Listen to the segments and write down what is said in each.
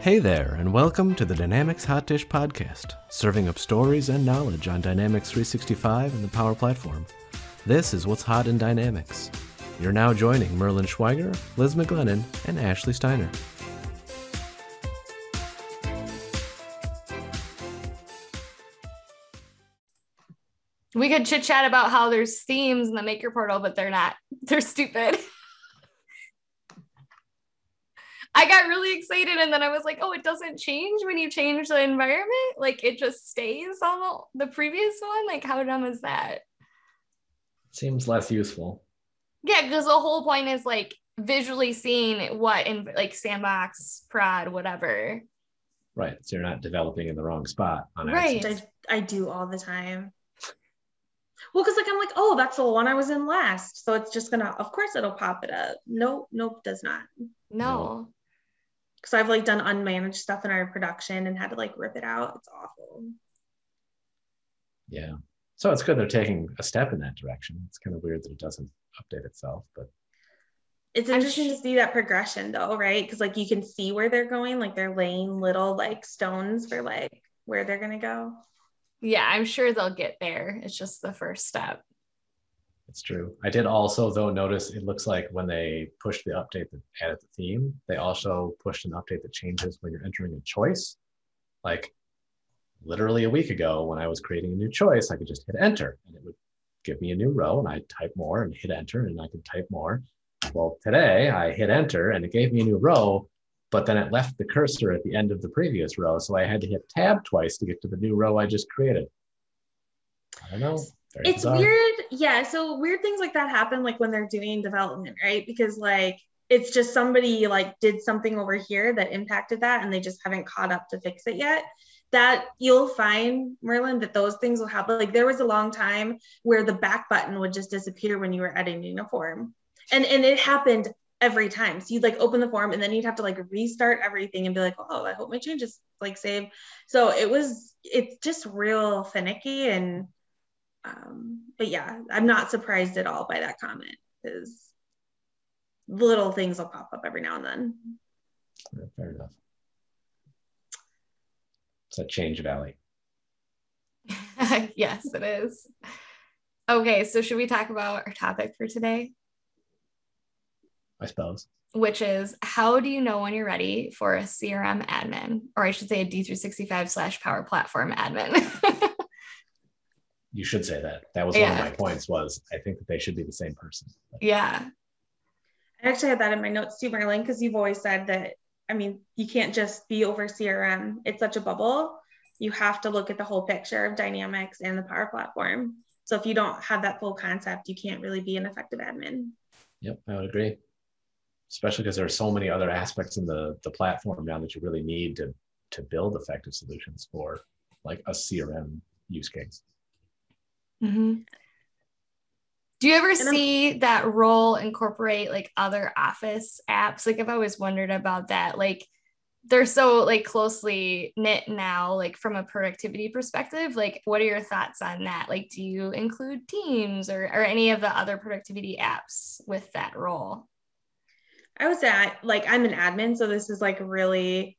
Hey there, and welcome to the Dynamics Hot Dish Podcast, serving up stories and knowledge on Dynamics 365 and the Power Platform. This is what's hot in Dynamics. You're now joining Merlin Schweiger, Liz McGlennon, and Ashley Steiner. We could chit chat about how there's themes in the maker portal, but they're not. They're stupid. I got really excited and then I was like, oh, it doesn't change when you change the environment. Like it just stays on the, the previous one. Like, how dumb is that? Seems less useful. Yeah, because the whole point is like visually seeing what in like sandbox, prod, whatever. Right. So you're not developing in the wrong spot on Right. accident. I, I do all the time. Well, because like I'm like, oh, that's the one I was in last. So it's just gonna, of course, it'll pop it up. Nope, nope, does not. No. Because I've like done unmanaged stuff in our production and had to like rip it out. It's awful. Yeah. So it's good they're taking a step in that direction. It's kind of weird that it doesn't update itself, but It's interesting sh- to see that progression though, right? Because like you can see where they're going, like they're laying little like stones for like where they're gonna go. Yeah, I'm sure they'll get there. It's just the first step. It's true. I did also though notice it looks like when they pushed the update that added the theme, they also pushed an update that changes when you're entering a choice. Like literally a week ago when I was creating a new choice, I could just hit enter and it would give me a new row and I type more and hit enter and I could type more. Well, today I hit enter and it gave me a new row, but then it left the cursor at the end of the previous row. So I had to hit tab twice to get to the new row I just created. I don't know. It's weird. Yeah so weird things like that happen like when they're doing development right? Because like it's just somebody like did something over here that impacted that and they just haven't caught up to fix it yet. That you'll find merlin that those things will happen. Like there was a long time where the back button would just disappear when you were editing a form and and it happened every time. So you'd like open the form and then you'd have to like restart everything and be like oh i hope my changes like save. So it was it's just real finicky and um, but yeah, I'm not surprised at all by that comment because little things will pop up every now and then. Yeah, fair enough. It's a change valley. yes, it is. Okay, so should we talk about our topic for today, I suppose. which is how do you know when you're ready for a CRM admin, or I should say a D365 slash Power Platform admin? You should say that. That was one of my points. Was I think that they should be the same person. yeah, I actually had that in my notes too, Merlin, because you've always said that. I mean, you can't just be over CRM. It's such a bubble. You have to look at the whole picture of Dynamics and the Power Platform. So if you don't have that full concept, you can't really be an effective admin. Yep, I would agree. Especially because there are so many other aspects in the the platform now that you really need to to build effective solutions for like a CRM use case. Mhm. Do you ever see that role incorporate like other office apps? Like I've always wondered about that. Like they're so like closely knit now, like from a productivity perspective. Like, what are your thoughts on that? Like, do you include Teams or, or any of the other productivity apps with that role? I was at like I'm an admin, so this is like really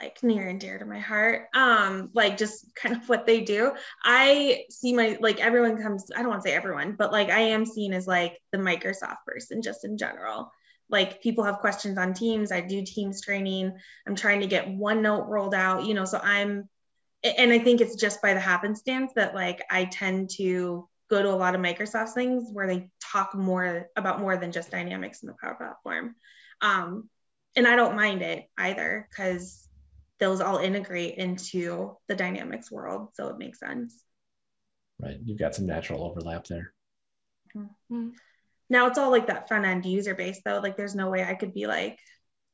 like near and dear to my heart. Um, like just kind of what they do. I see my like everyone comes, I don't want to say everyone, but like I am seen as like the Microsoft person just in general. Like people have questions on Teams, I do Teams training. I'm trying to get OneNote rolled out, you know, so I'm and I think it's just by the happenstance that like I tend to go to a lot of Microsoft things where they talk more about more than just dynamics in the Power Platform. Um, and I don't mind it either because those all integrate into the dynamics world. So it makes sense. Right. You've got some natural overlap there. Mhm. Now it's all like that front end user base though. Like there's no way I could be like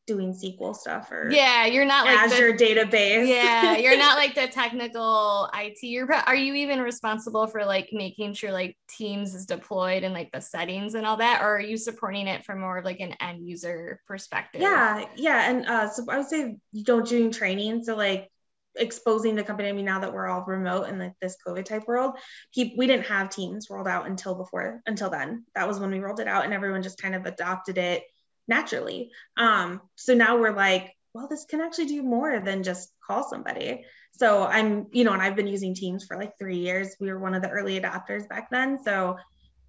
doing SQL stuff or Yeah, you're not like the- Azure database. yeah you're not like the technical it you're are you even responsible for like making sure like teams is deployed and like the settings and all that or are you supporting it from more of like an end user perspective yeah, yeah. And uh, so I would say you don't doing training. So like exposing the company. I mean, now that we're all remote in like this COVID type world, he, we didn't have teams rolled out until before, until then. That was when we rolled it out and everyone just kind of adopted it naturally. Um, so now we're like well, this can actually do more than just call somebody. So I'm, you know, and I've been using Teams for like three years. We were one of the early adopters back then. So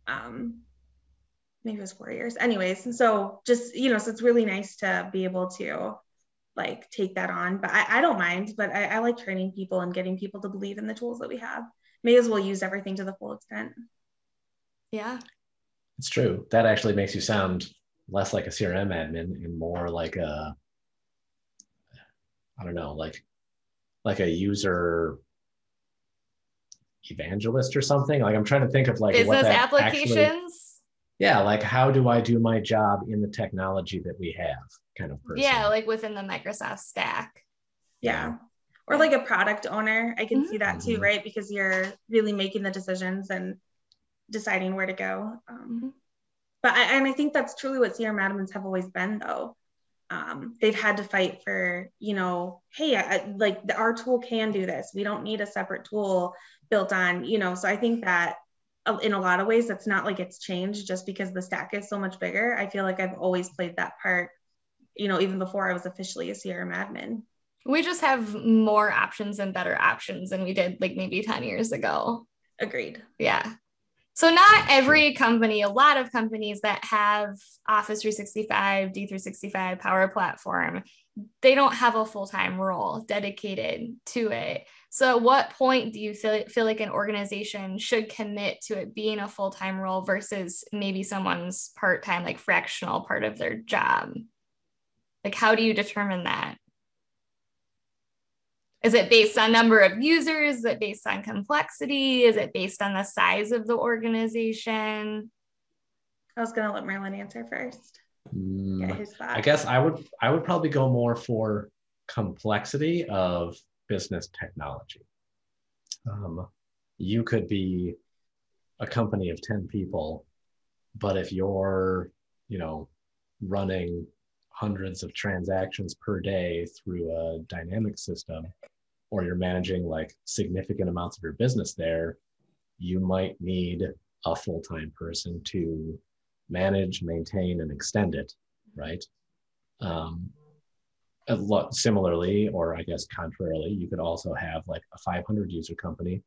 um, maybe it was four years. Anyways, and so just, you know, so it's really nice to be able to like take that on. But I, I don't mind, but I, I like training people and getting people to believe in the tools that we have. May as well use everything to the full extent. Yeah. It's true. That actually makes you sound less like a CRM admin and more like a, I don't know, like like a user evangelist or something. Like I'm trying to think of like business applications. Actually, yeah, like how do I do my job in the technology that we have, kind of person. Yeah, like within the Microsoft stack. Yeah. Or like a product owner. I can mm-hmm. see that too, mm-hmm. right? Because you're really making the decisions and deciding where to go. Um, mm-hmm. But I, and I think that's truly what CRM admins have always been, though. Um, they've had to fight for, you know, hey, I, like the, our tool can do this. We don't need a separate tool built on, you know. So I think that uh, in a lot of ways, that's not like it's changed just because the stack is so much bigger. I feel like I've always played that part, you know, even before I was officially a CRM admin. We just have more options and better options than we did like maybe 10 years ago. Agreed. Yeah. So not every company, a lot of companies that have Office 365, D365 Power Platform, they don't have a full-time role dedicated to it. So at what point do you feel, feel like an organization should commit to it being a full-time role versus maybe someone's part-time, like fractional part of their job? Like how do you determine that? Is it based on number of users? Is it based on complexity? Is it based on the size of the organization? I was gonna let Merlin answer first. Mm, I guess I would I would probably go more for complexity of business technology. Um, you could be a company of 10 people, but if you're, you know, running hundreds of transactions per day through a dynamic system, or you're managing like significant amounts of your business there, you might need a full time person to manage, maintain, and extend it, right? Um, similarly, or I guess contrarily, you could also have like a 500 user company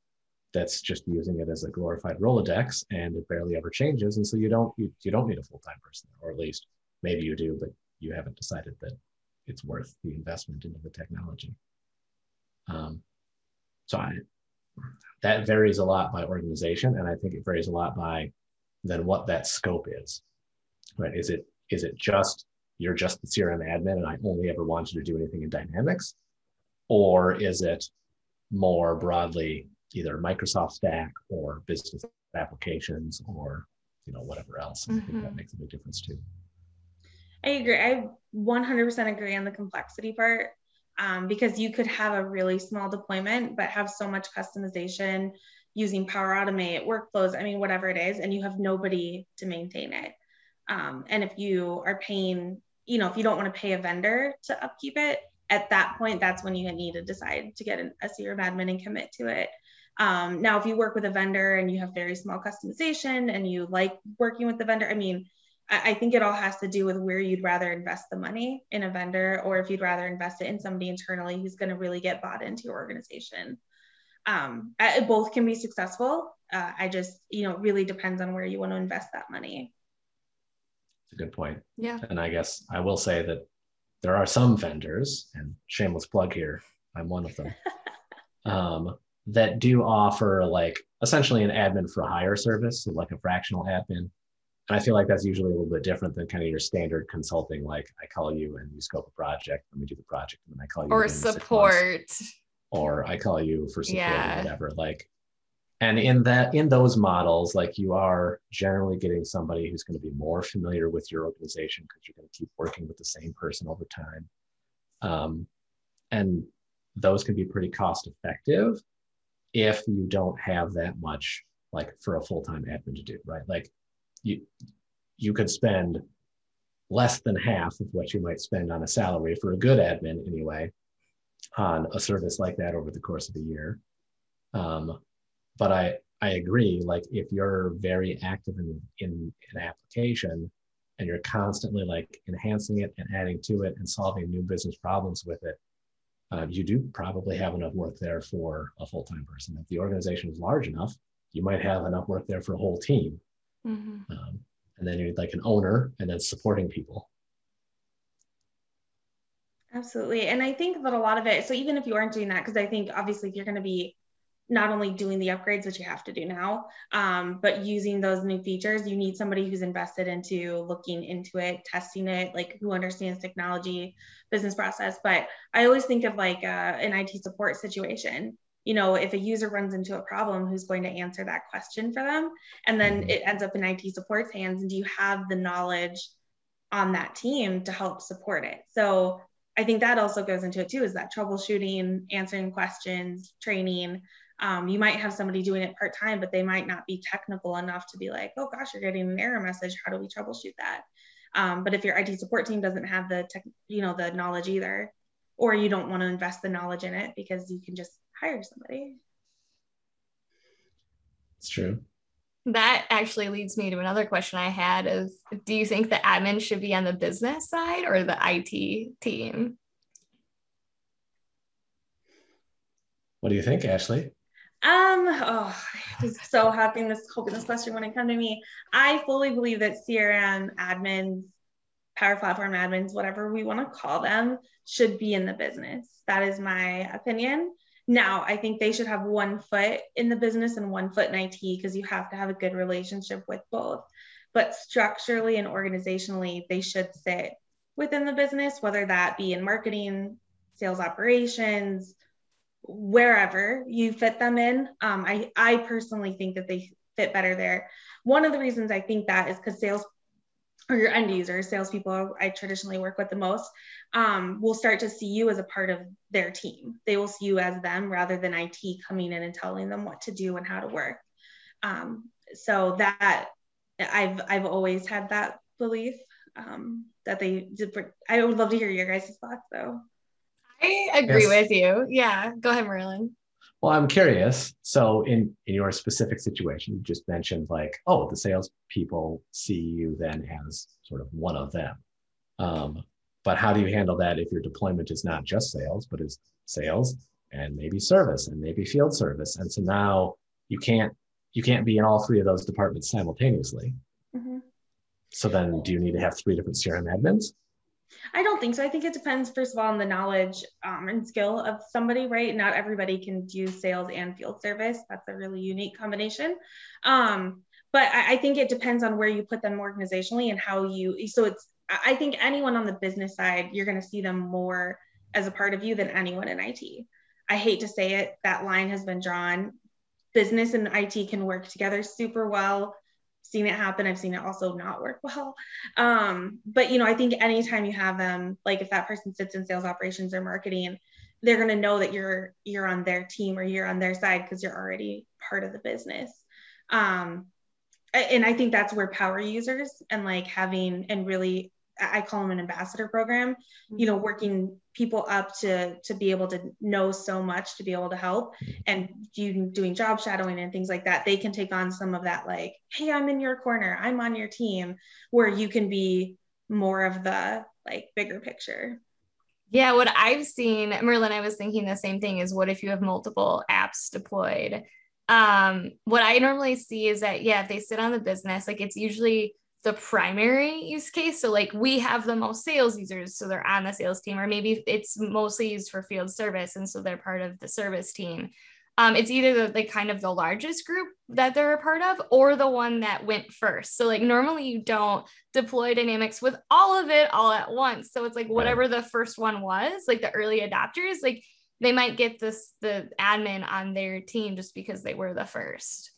that's just using it as a glorified Rolodex and it barely ever changes. And so you don't you, you don't need a full time person, or at least maybe you do, but you haven't decided that it's worth the investment into the technology. Um, so I, that varies a lot by organization, and I think it varies a lot by then what that scope is. Right? Is it is it just you're just the CRM admin and I only ever want you to do anything in Dynamics, or is it more broadly either Microsoft Stack or business applications or you know whatever else? Mm-hmm. I think that mm-hmm. makes a big difference too. I agree. I 100% agree on the complexity part um, because you could have a really small deployment, but have so much customization using Power Automate, workflows, I mean, whatever it is, and you have nobody to maintain it. Um, and if you are paying, you know, if you don't want to pay a vendor to upkeep it, at that point, that's when you need to decide to get an, a CRM admin and commit to it. Um, now, if you work with a vendor and you have very small customization and you like working with the vendor, I mean, I think it all has to do with where you'd rather invest the money in a vendor or if you'd rather invest it in somebody internally who's going to really get bought into your organization. Um, both can be successful. Uh, I just, you know, really depends on where you want to invest that money. It's a good point. Yeah. And I guess I will say that there are some vendors, and shameless plug here, I'm one of them, um, that do offer like essentially an admin for hire service, so like a fractional admin and I feel like that's usually a little bit different than kind of your standard consulting. Like I call you and you scope a project, and we do the project, and then I call you or support, or I call you for support yeah. or whatever. Like, and in that in those models, like you are generally getting somebody who's going to be more familiar with your organization because you're going to keep working with the same person over time, um, and those can be pretty cost effective if you don't have that much like for a full-time admin to do right like you you could spend less than half of what you might spend on a salary for a good admin anyway on a service like that over the course of a year um, but i i agree like if you're very active in in an application and you're constantly like enhancing it and adding to it and solving new business problems with it, uh, you do probably have enough work there for a full-time person. If the organization is large enough, you might have enough work there for a whole team. Mm-hmm. Um, and then you're like an owner and then supporting people. Absolutely. And I think that a lot of it, so even if you aren't doing that, because I think obviously if you're going to be not only doing the upgrades, which you have to do now, um, but using those new features, you need somebody who's invested into looking into it, testing it, like who understands technology, business process. But I always think of like uh, an IT support situation. You know, if a user runs into a problem, who's going to answer that question for them? And then mm-hmm. it ends up in IT support's hands. And do you have the knowledge on that team to help support it? So I think that also goes into it too is that troubleshooting, answering questions, training. Um, you might have somebody doing it part time, but they might not be technical enough to be like, oh gosh, you're getting an error message. How do we troubleshoot that? Um, but if your IT support team doesn't have the tech, you know, the knowledge either, or you don't want to invest the knowledge in it because you can just hire somebody. It's true that actually leads me to another question I had is do you think the admin should be on the business side or the IT team? What do you think, Ashley? Um, oh, I was so happy this hoping this question wouldn't come to me. I fully believe that CRM admins, Power Platform admins, whatever we want to call them, should be in the business. That is my opinion. Now, I think they should have one foot in the business and one foot in IT because you have to have a good relationship with both. But structurally and organizationally, they should sit within the business, whether that be in marketing, sales operations, wherever you fit them in. Um, I, I personally think that they fit better there. One of the reasons I think that is because sales or your end users, salespeople I traditionally work with the most, um, will start to see you as a part of their team. They will see you as them rather than IT coming in and telling them what to do and how to work. Um, so that I've I've always had that belief um, that they did. I would love to hear your guys' thoughts though. I agree yes. with you. Yeah, go ahead, Merlin. Well, I'm curious. So, in in your specific situation, you just mentioned like, oh, the salespeople see you then as sort of one of them. Um, but how do you handle that if your deployment is not just sales, but is sales and maybe service and maybe field service? And so now you can't you can't be in all three of those departments simultaneously. Mm-hmm. So then, do you need to have three different CRM admins? I don't think so. I think it depends, first of all, on the knowledge um, and skill of somebody, right? Not everybody can do sales and field service. That's a really unique combination. Um, but I, I, think it depends on where you put them organizationally and how you. So it's. I think anyone on the business side, you're going to see them more as a part of you than anyone in IT. I hate to say it, that line has been drawn. Business and IT can work together super well seen it happen. I've seen it also not work well. Um, but you know, I think anytime you have them, like if that person sits in sales operations or marketing, they're going to know that you're you're on their team or you're on their side because you're already part of the business. Um, and I think that's where power users and like having and really I call them an ambassador program, you know, working people up to to be able to know so much to be able to help and you doing job shadowing and things like that. They can take on some of that like, hey, I'm in your corner, I'm on your team, where you can be more of the like bigger picture. Yeah, what I've seen, Merlin, I was thinking the same thing is what if you have multiple apps deployed? Um, what I normally see is that, yeah, if they sit on the business, like it's usually the primary use case. So like we have the most sales users, so they're on the sales team, or maybe it's mostly used for field service, and so they're part of the service team. Um, it's either the like kind of the largest group that they're a part of, or the one that went first. So like normally you don't deploy Dynamics with all of it all at once. So it's like whatever the first one was, like the early adopters, like they might get this the admin on their team just because they were the first.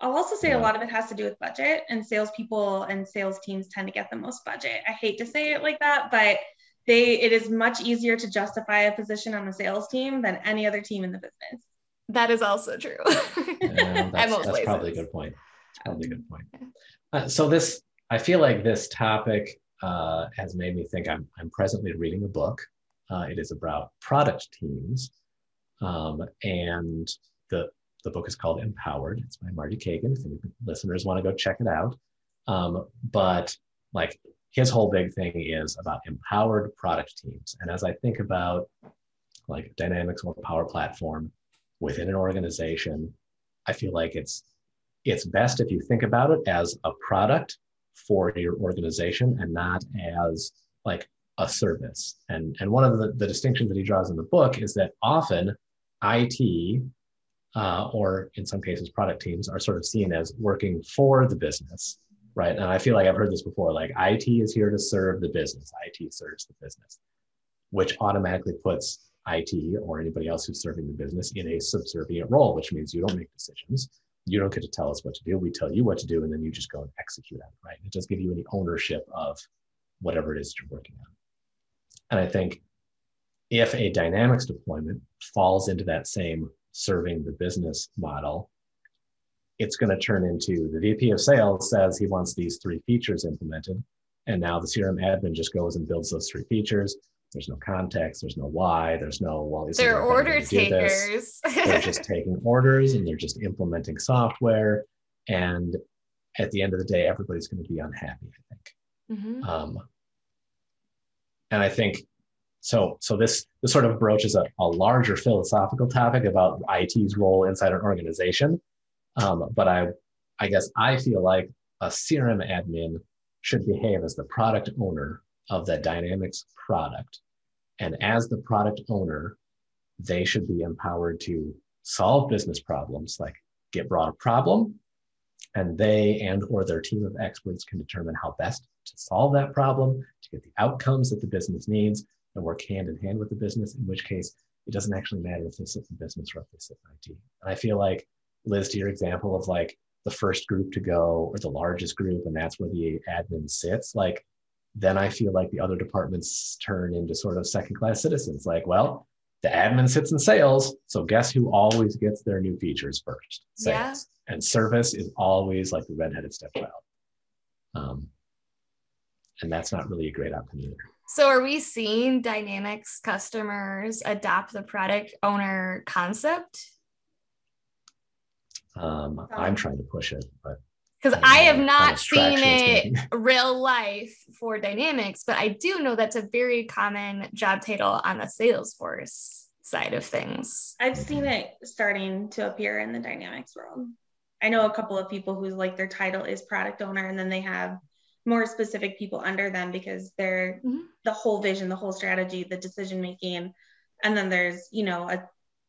I'll also say yeah. a lot of it has to do with budget, and salespeople and sales teams tend to get the most budget. I hate to say it like that, but they it is much easier to justify a position on the sales team than any other team in the business. That is also true. yeah, that's, that's probably a good point. That's probably a good point. Uh, so this, I feel like this topic uh, has made me think. I'm I'm presently reading a book. Uh, it is about product teams, um, and the the book is called Empowered. It's by Marty Cagan. If any listeners want to go check it out. Um, but like his whole big thing is about empowered product teams. And as I think about like Dynamics or Power Platform within an organization, I feel like it's it's best if you think about it as a product for your organization and not as like a service. And, and one of the, the distinctions that he draws in the book is that often IT uh, or in some cases product teams are sort of seen as working for the business, right? And I feel like I've heard this before, like IT is here to serve the business, IT serves the business, which automatically puts IT or anybody else who's serving the business in a subservient role, which means you don't make decisions. You don't get to tell us what to do. We tell you what to do, and then you just go and execute on it, right? It doesn't give you any ownership of whatever it is you're working on. And I think if a dynamics deployment falls into that same serving the business model, it's going to turn into the VP of sales says he wants these three features implemented. And now the CRM admin just goes and builds those three features. There's no context, there's no why, there's no, well, these they're order takers. they're just taking orders and they're just implementing software. And at the end of the day, everybody's going to be unhappy, I think. Mm-hmm. Um, and I think so so this this sort of broaches a, a larger philosophical topic about IT's role inside an organization. Um, but I I guess I feel like a CRM admin should behave as the product owner of that Dynamics product. And as the product owner, they should be empowered to solve business problems, like get brought a problem, and they and or their team of experts can determine how best to solve that problem, to get the outcomes that the business needs, and work hand in hand with the business, in which case it doesn't actually matter if they sit in business or if they sit in IT. And I feel like, Liz, to your example of like the first group to go or the largest group, and that's where the admin sits, like then I feel like the other departments turn into sort of second class citizens. Like, well, the admin sits in sales. So guess who always gets their new features first? Sales. Yeah. And service is always like the redheaded stepchild. Um, and that's not really a great outcome either. So are we seeing Dynamics customers adopt the product owner concept? Um, I'm trying to push it, but because I have not seen it real life for Dynamics, but I do know that's a very common job title on the Salesforce side of things. I've seen it starting to appear in the Dynamics world. I know a couple of people whose like their title is product owner, and then they have more specific people under them because they're mm-hmm. the whole vision, the whole strategy, the decision making. And then there's, you know, a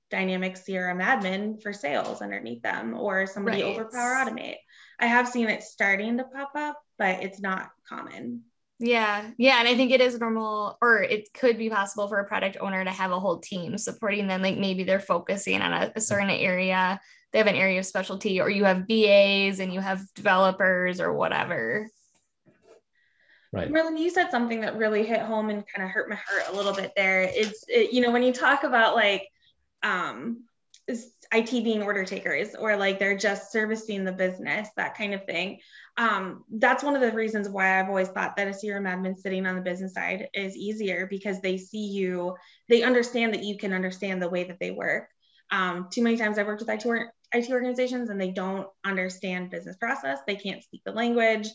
dynamic CRM admin for sales underneath them or somebody right. over Power Automate. I have seen it starting to pop up, but it's not common. Yeah. Yeah. And I think it is normal, or it could be possible for a product owner to have a whole team supporting them. Like maybe they're focusing on a, a certain area, they have an area of specialty, or you have BAs and you have developers or whatever. Right. Merlin, you said something that really hit home and kind of hurt my heart a little bit there. It's, it, you know, when you talk about like um, IT being order takers or like they're just servicing the business, that kind of thing. Um, that's one of the reasons why I've always thought that a CRM admin sitting on the business side is easier because they see you, they understand that you can understand the way that they work. Um, too many times I've worked with IT, IT organizations and they don't understand business process. They can't speak the language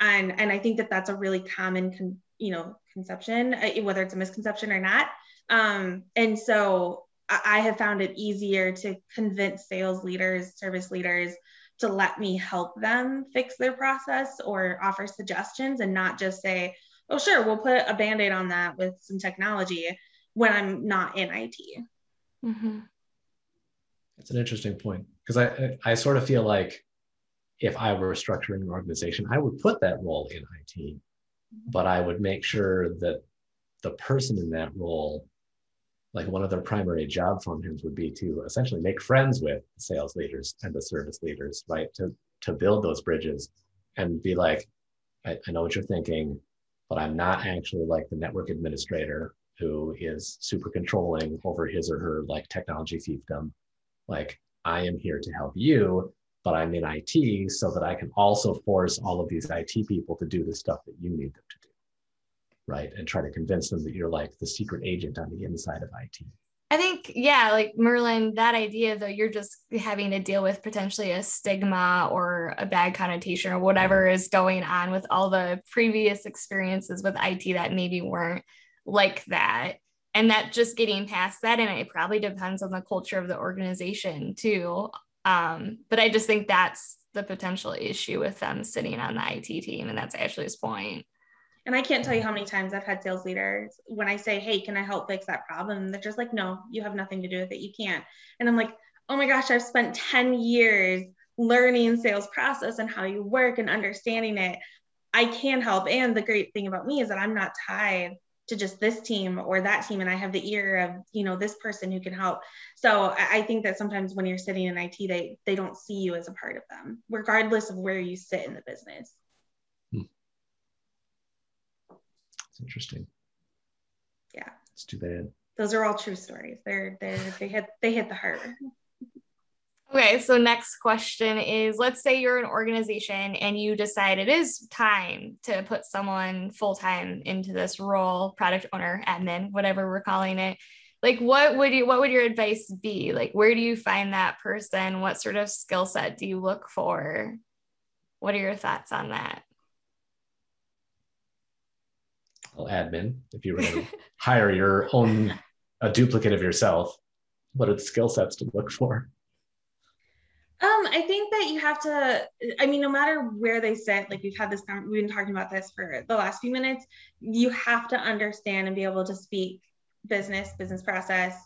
and and i think that that's a really common con, you know conception uh, whether it's a misconception or not um, and so I, I have found it easier to convince sales leaders service leaders to let me help them fix their process or offer suggestions and not just say oh sure we'll put a band-aid on that with some technology when i'm not in it mm-hmm. that's an interesting point because I, I sort of feel like if I were structuring an organization, I would put that role in IT, mm-hmm. but I would make sure that the person in that role, like one of their primary job functions would be to essentially make friends with the sales leaders and the service leaders, right? To, to build those bridges and be like, I, I know what you're thinking, but I'm not actually like the network administrator who is super controlling over his or her like technology fiefdom. Like I am here to help you but I'm in IT so that I can also force all of these IT people to do the stuff that you need them to do. Right. And try to convince them that you're like the secret agent on the inside of IT. I think, yeah, like Merlin, that idea though, you're just having to deal with potentially a stigma or a bad connotation or whatever is going on with all the previous experiences with IT that maybe weren't like that. And that just getting past that, and it probably depends on the culture of the organization too. Um, but I just think that's the potential issue with them sitting on the IT team. And that's Ashley's point. And I can't tell you how many times I've had sales leaders when I say, Hey, can I help fix that problem? They're just like, No, you have nothing to do with it. You can't. And I'm like, Oh my gosh, I've spent 10 years learning sales process and how you work and understanding it. I can help. And the great thing about me is that I'm not tied to just this team or that team and i have the ear of you know this person who can help so i think that sometimes when you're sitting in it they they don't see you as a part of them regardless of where you sit in the business hmm. It's interesting. Yeah. It's too bad. Those are all true stories. They're they're they hit they hit the heart. Okay, so next question is let's say you're an organization and you decide it is time to put someone full time into this role, product owner, admin, whatever we're calling it. Like what would you what would your advice be? Like where do you find that person? What sort of skill set do you look for? What are your thoughts on that? Well, admin, if you were to hire your own a duplicate of yourself, what are the skill sets to look for? Um, I think that you have to, I mean, no matter where they sit, like we've had this, we've been talking about this for the last few minutes, you have to understand and be able to speak business, business process.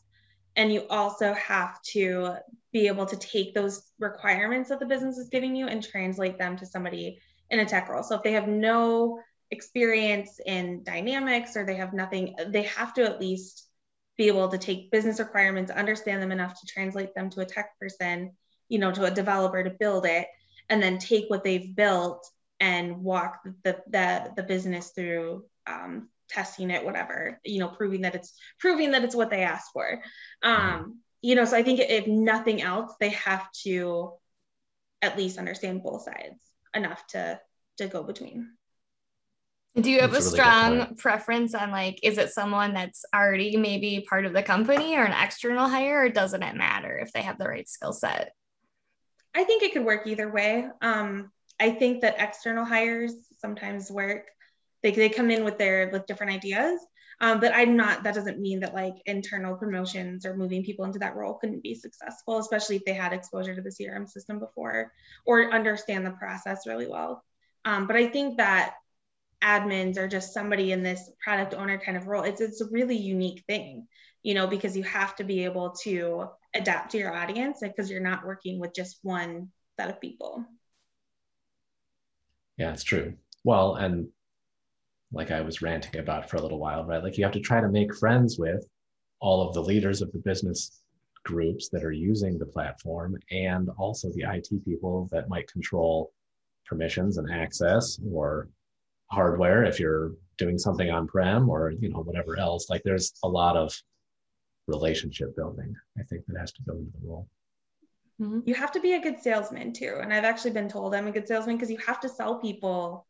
And you also have to be able to take those requirements that the business is giving you and translate them to somebody in a tech role. So if they have no experience in dynamics or they have nothing, they have to at least be able to take business requirements, understand them enough to translate them to a tech person, you know, to a developer to build it, and then take what they've built and walk the the, the business through um, testing it, whatever, you know, proving that it's proving that it's what they asked for. Um, you know, so I think if nothing else, they have to at least understand both sides enough to to go between. Do you have a, a really strong preference on like, is it someone that's already maybe part of the company or an external hire, or doesn't it matter if they have the right skill set? I think it could work either way. Um, I think that external hires sometimes work. They, they come in with their with different ideas. Um, but I'm not, that doesn't mean that like internal promotions or moving people into that role couldn't be successful, especially if they had exposure to the CRM system before or understand the process really well. Um, but I think that admins or just somebody in this product owner kind of role it's it's a really unique thing you know because you have to be able to adapt to your audience because you're not working with just one set of people. Yeah it's true. Well and like i was ranting about for a little while right? Like you have to try to make friends with all of the leaders of the business groups that are using the platform and also the IT people that might control permissions and access or hardware if you're doing something on prem or you know whatever else. Like there's a lot of relationship building i think that has to go into the role mm-hmm. you have to be a good salesman too and i've actually been told i'm a good salesman because you have to sell people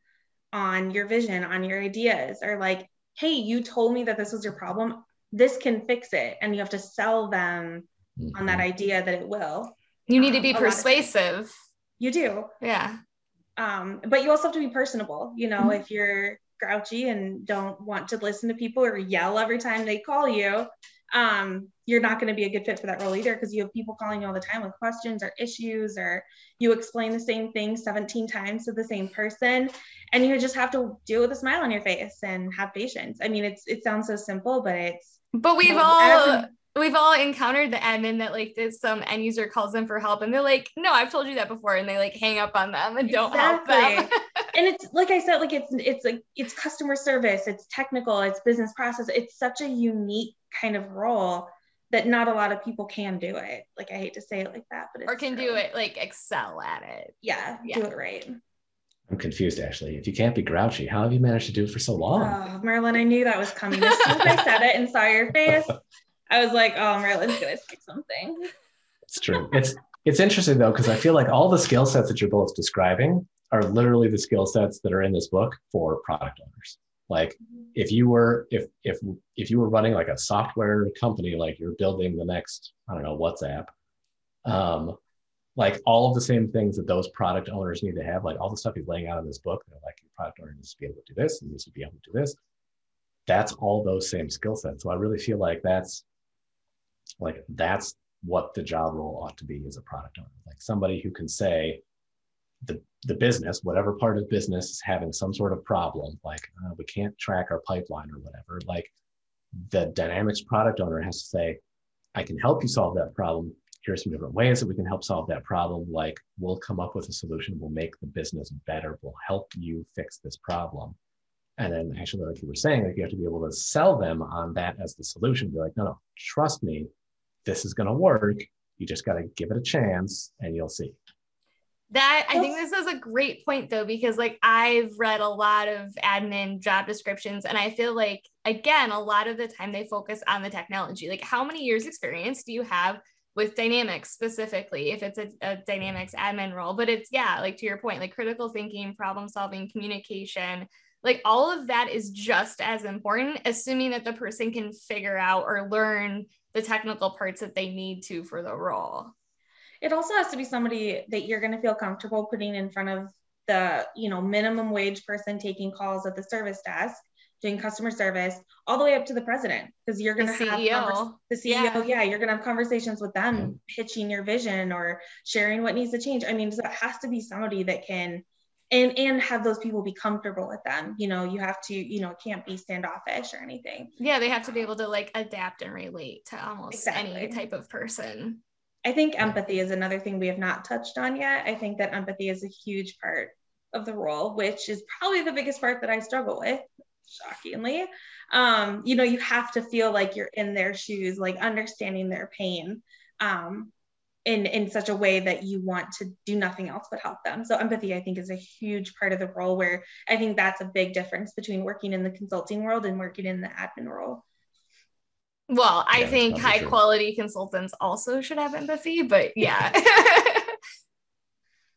on your vision on your ideas or like hey you told me that this was your problem this can fix it and you have to sell them mm-hmm. on that mm-hmm. idea that it will you need to be um, persuasive you do yeah um, but you also have to be personable you know mm-hmm. if you're grouchy and don't want to listen to people or yell every time they call you um, you're not going to be a good fit for that role either because you have people calling you all the time with questions or issues or you explain the same thing 17 times to the same person and you just have to do it with a smile on your face and have patience i mean it's it sounds so simple but it's but we've you know, all we've all encountered the admin that like this some end user calls them for help and they're like no i've told you that before and they like hang up on them and don't exactly. help them and it's like i said like it's it's like it's customer service it's technical it's business process it's such a unique kind of role that not a lot of people can do it like i hate to say it like that but or can true. do it like excel at it yeah, yeah do it right I'm confused, Ashley. If you can't be grouchy, how have you managed to do it for so long? Oh, Merlin, I knew that was coming. As soon as I said it and saw your face, I was like, oh, Merlin's gonna say something. It's true. It's it's interesting though because I feel like all the skill sets that you're both describing are literally the skill sets that are in this book for product owners. Like if you were if if if you were running like a software company, like you're building the next I don't know WhatsApp, um, like all of the same things that those product owners need to have, like all the stuff he's laying out in this book, they're like your product owner needs to be able to do this and needs to be able to do this. That's all those same skill sets. So I really feel like that's like that's what the job role ought to be as a product owner, like somebody who can say the the business, whatever part of business is having some sort of problem, like uh, we can't track our pipeline or whatever, like the dynamics product owner has to say, I can help you solve that problem here's some different ways that we can help solve that problem. Like we'll come up with a solution, we'll make the business better, we'll help you fix this problem. And then actually, like you were saying, like you have to be able to sell them on that as the solution. Be like, no, no, trust me, this is gonna work. You just gotta give it a chance and you'll see. That I oh. think this is a great point though, because like I've read a lot of admin job descriptions and I feel like again, a lot of the time they focus on the technology. Like how many years experience do you have with dynamics specifically if it's a, a, dynamics admin role? But it's yeah like to your point like critical thinking problem solving communication like all of that is just as important assuming that the person can figure out or learn the technical parts that they need to for the role it also has to be somebody that you're going to feel comfortable putting in front of the you know minimum wage person taking calls at the service desk doing customer service all the way up to the president because you're going to have convers- the CEO. Yeah. yeah you're going to have conversations with them pitching your vision or sharing what needs to change. I mean, so it has to be somebody that can and and have those people be comfortable with them. You know, you have to, you know, can't be standoffish or anything. Yeah, they have to be able to like adapt and relate to almost exactly. any type of person. I think empathy is another thing we have not touched on yet. I think that empathy is a huge part of the role, which is probably the biggest part that I struggle with shockingly. Um, you know, you have to feel like you're in their shoes, like understanding their pain um, in, in such a way that you want to do nothing else but help them. So empathy, I think, is a huge part of the role where I think that's a big difference between working in the consulting world and working in the admin role. Well, I yeah, think high true. quality consultants also should have empathy, but yeah.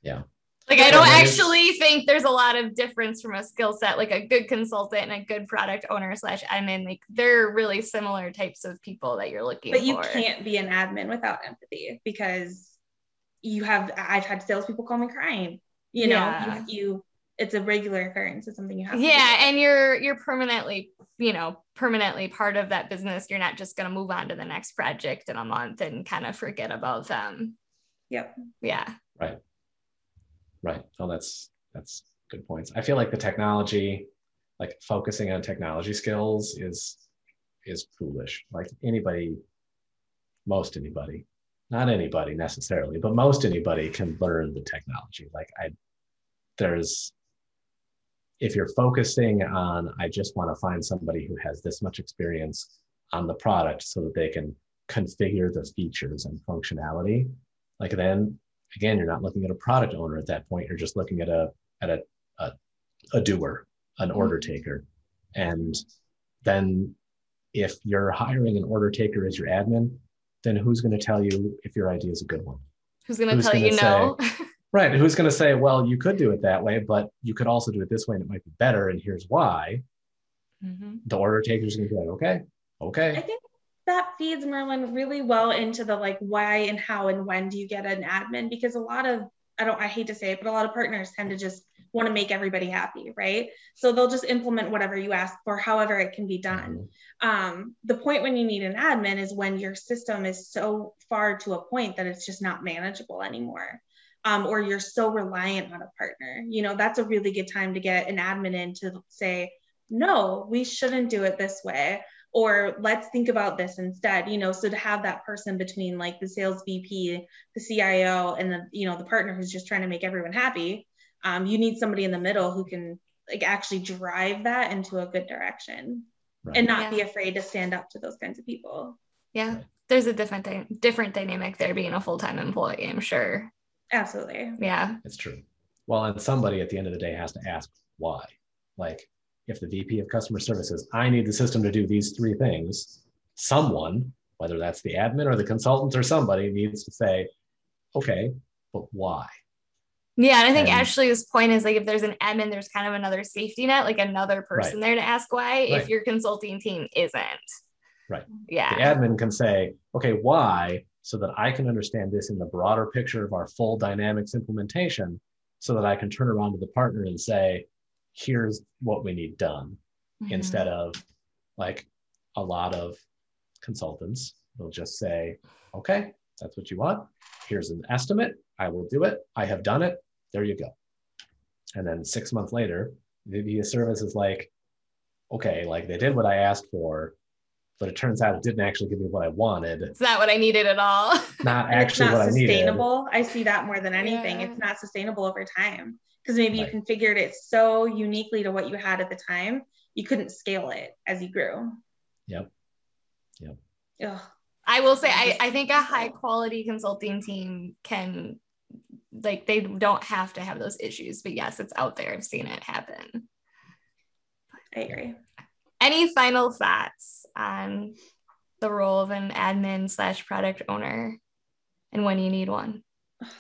yeah. Like I don't actually think there's a lot of difference from a skill set, like a good consultant and a good product owner slash admin. Like they're really similar types of people that you're looking for. but you can't be an admin without empathy because you have I've had salespeople call me crying. You know, yeah. you, you it's a regular occurrence. It's something you have. Yeah, and you're you're permanently, you know, permanently part of that business. You're not just gonna move on to the next project in a month and kind of forget about them. Yep. Yeah. Right. Right. Oh, that's that's good points. I feel like the technology, like focusing on technology skills, is is foolish. Like anybody, most anybody, not anybody necessarily, but most anybody can learn the technology. Like I, there's if you're focusing on i just want to find somebody who has this much experience on the product so that they can configure the features and functionality like then again, you're not looking at a product owner at that point. You're just looking at a at a a, a doer, an mm-hmm. order taker, and then if you're hiring an order taker as your admin, then who's going to tell you if your idea is a good one? Who's going to tell you no? right. Who's going to say, well, you could do it that way, but you could also do it this way and it might be better. And here's why. Mm-hmm. The order taker is going to be like, okay, okay. I think that feeds Merlin really well into the like why and how and when do you get an admin because a lot of I don't I hate to say it but a lot of partners tend to just want to make everybody happy right so they'll just implement whatever you ask for however it can be done mm-hmm. um, the point when you need an admin is when your system is so far to a point that it's just not manageable anymore um, or you're so reliant on a partner you know that's a really good time to get an admin in to say no we shouldn't do it this way or let's think about this instead you know so to have that person between like the sales vp the cio and the you know the partner who's just trying to make everyone happy um, you need somebody in the middle who can like actually drive that into a good direction right. and not yeah. be afraid to stand up to those kinds of people yeah there's a different di- different dynamic there being a full-time employee i'm sure absolutely yeah it's true well and somebody at the end of the day has to ask why like if the VP of customer service says, I need the system to do these three things, someone, whether that's the admin or the consultant or somebody, needs to say, okay, but why? Yeah, and I think And- Ashley's point is like if there's an admin, there's kind of another safety net, like another person there to ask why. If Right. your consulting team isn't, Right. Yeah. The admin can say, okay, why? So that I can understand this in the broader picture of our full dynamics implementation, so that I can turn around to the partner and say, here's what we need done. Mhm. Instead of like a lot of consultants will just say, okay, that's what you want. Here's an estimate. I will do it. I have done it. There you go. And then six months later, the, the service is like, okay, like they did what I asked for, but it turns out it didn't actually give me what I wanted. It's not what I needed at all. Not And it's actually not what I needed. sustainable. I see that more than anything. Yeah. It's not sustainable over time because maybe Right. you configured it so uniquely to what you had at the time, you couldn't scale it as you grew. Yep. Yep. Ugh. I will say, I, I think a high quality consulting team can, like, they don't have to have those issues. But yes, it's out there. I've seen it happen. I agree. Any final thoughts on the role of an admin slash product owner and when you need one?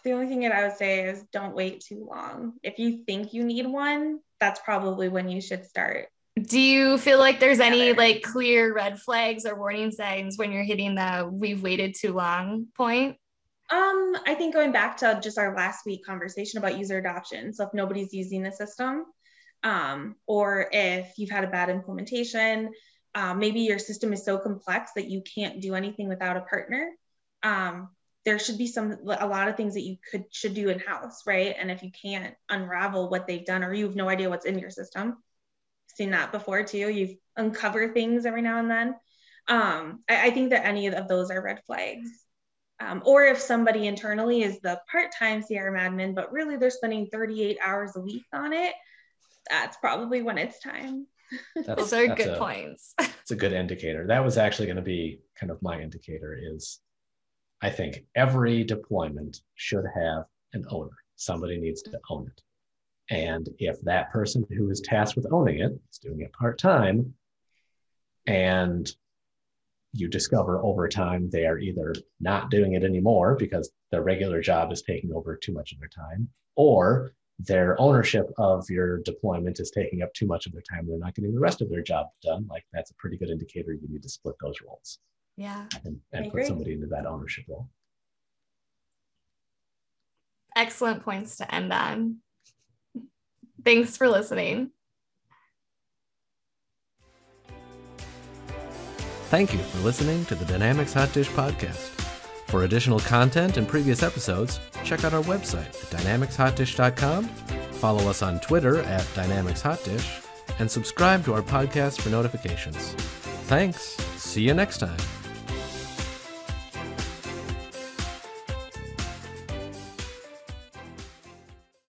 The only thing that I would say is don't wait too long. If you think you need one, that's probably when you should start. Do you feel like there's any like clear red flags or warning signs when you're hitting the we've waited too long point? Um, I think going back to just our last week conversation about user adoption. So if nobody's using the system, um, or if you've had a bad implementation, um, maybe your system is so complex that you can't do anything without a partner. Um, there should be some a lot of things that you could should do in house, right? And if you can't unravel what they've done, or you have no idea what's in your system, seen that before too. You've uncover things every now and then. Um, I, I think that any of those are red flags. Um, or if somebody internally is the part-time CRM admin, but really they're spending 38 hours a week on it, that's probably when it's time. That's, Those are good a, points. It's a good indicator. That was actually going to be kind of my indicator is I think every deployment should have an owner. Somebody needs to own it. And if that person who is tasked with owning it is doing it part time, and you discover over time they are either not doing it anymore because their regular job is taking over too much of their time, or their ownership of your deployment is taking up too much of their time. They're not getting the rest of their job done. Like that's a pretty good indicator you need to split those roles yeah. and, and put somebody into that ownership role. Excellent points to end on. Thanks for listening. Thank you for listening to the Dynamics Hot Dish podcast. For additional content and previous episodes, check out our website at dynamicshotdish.com, follow us on Twitter at Dynamics Hot Dish, and subscribe to our podcast for notifications. Thanks. See you next time.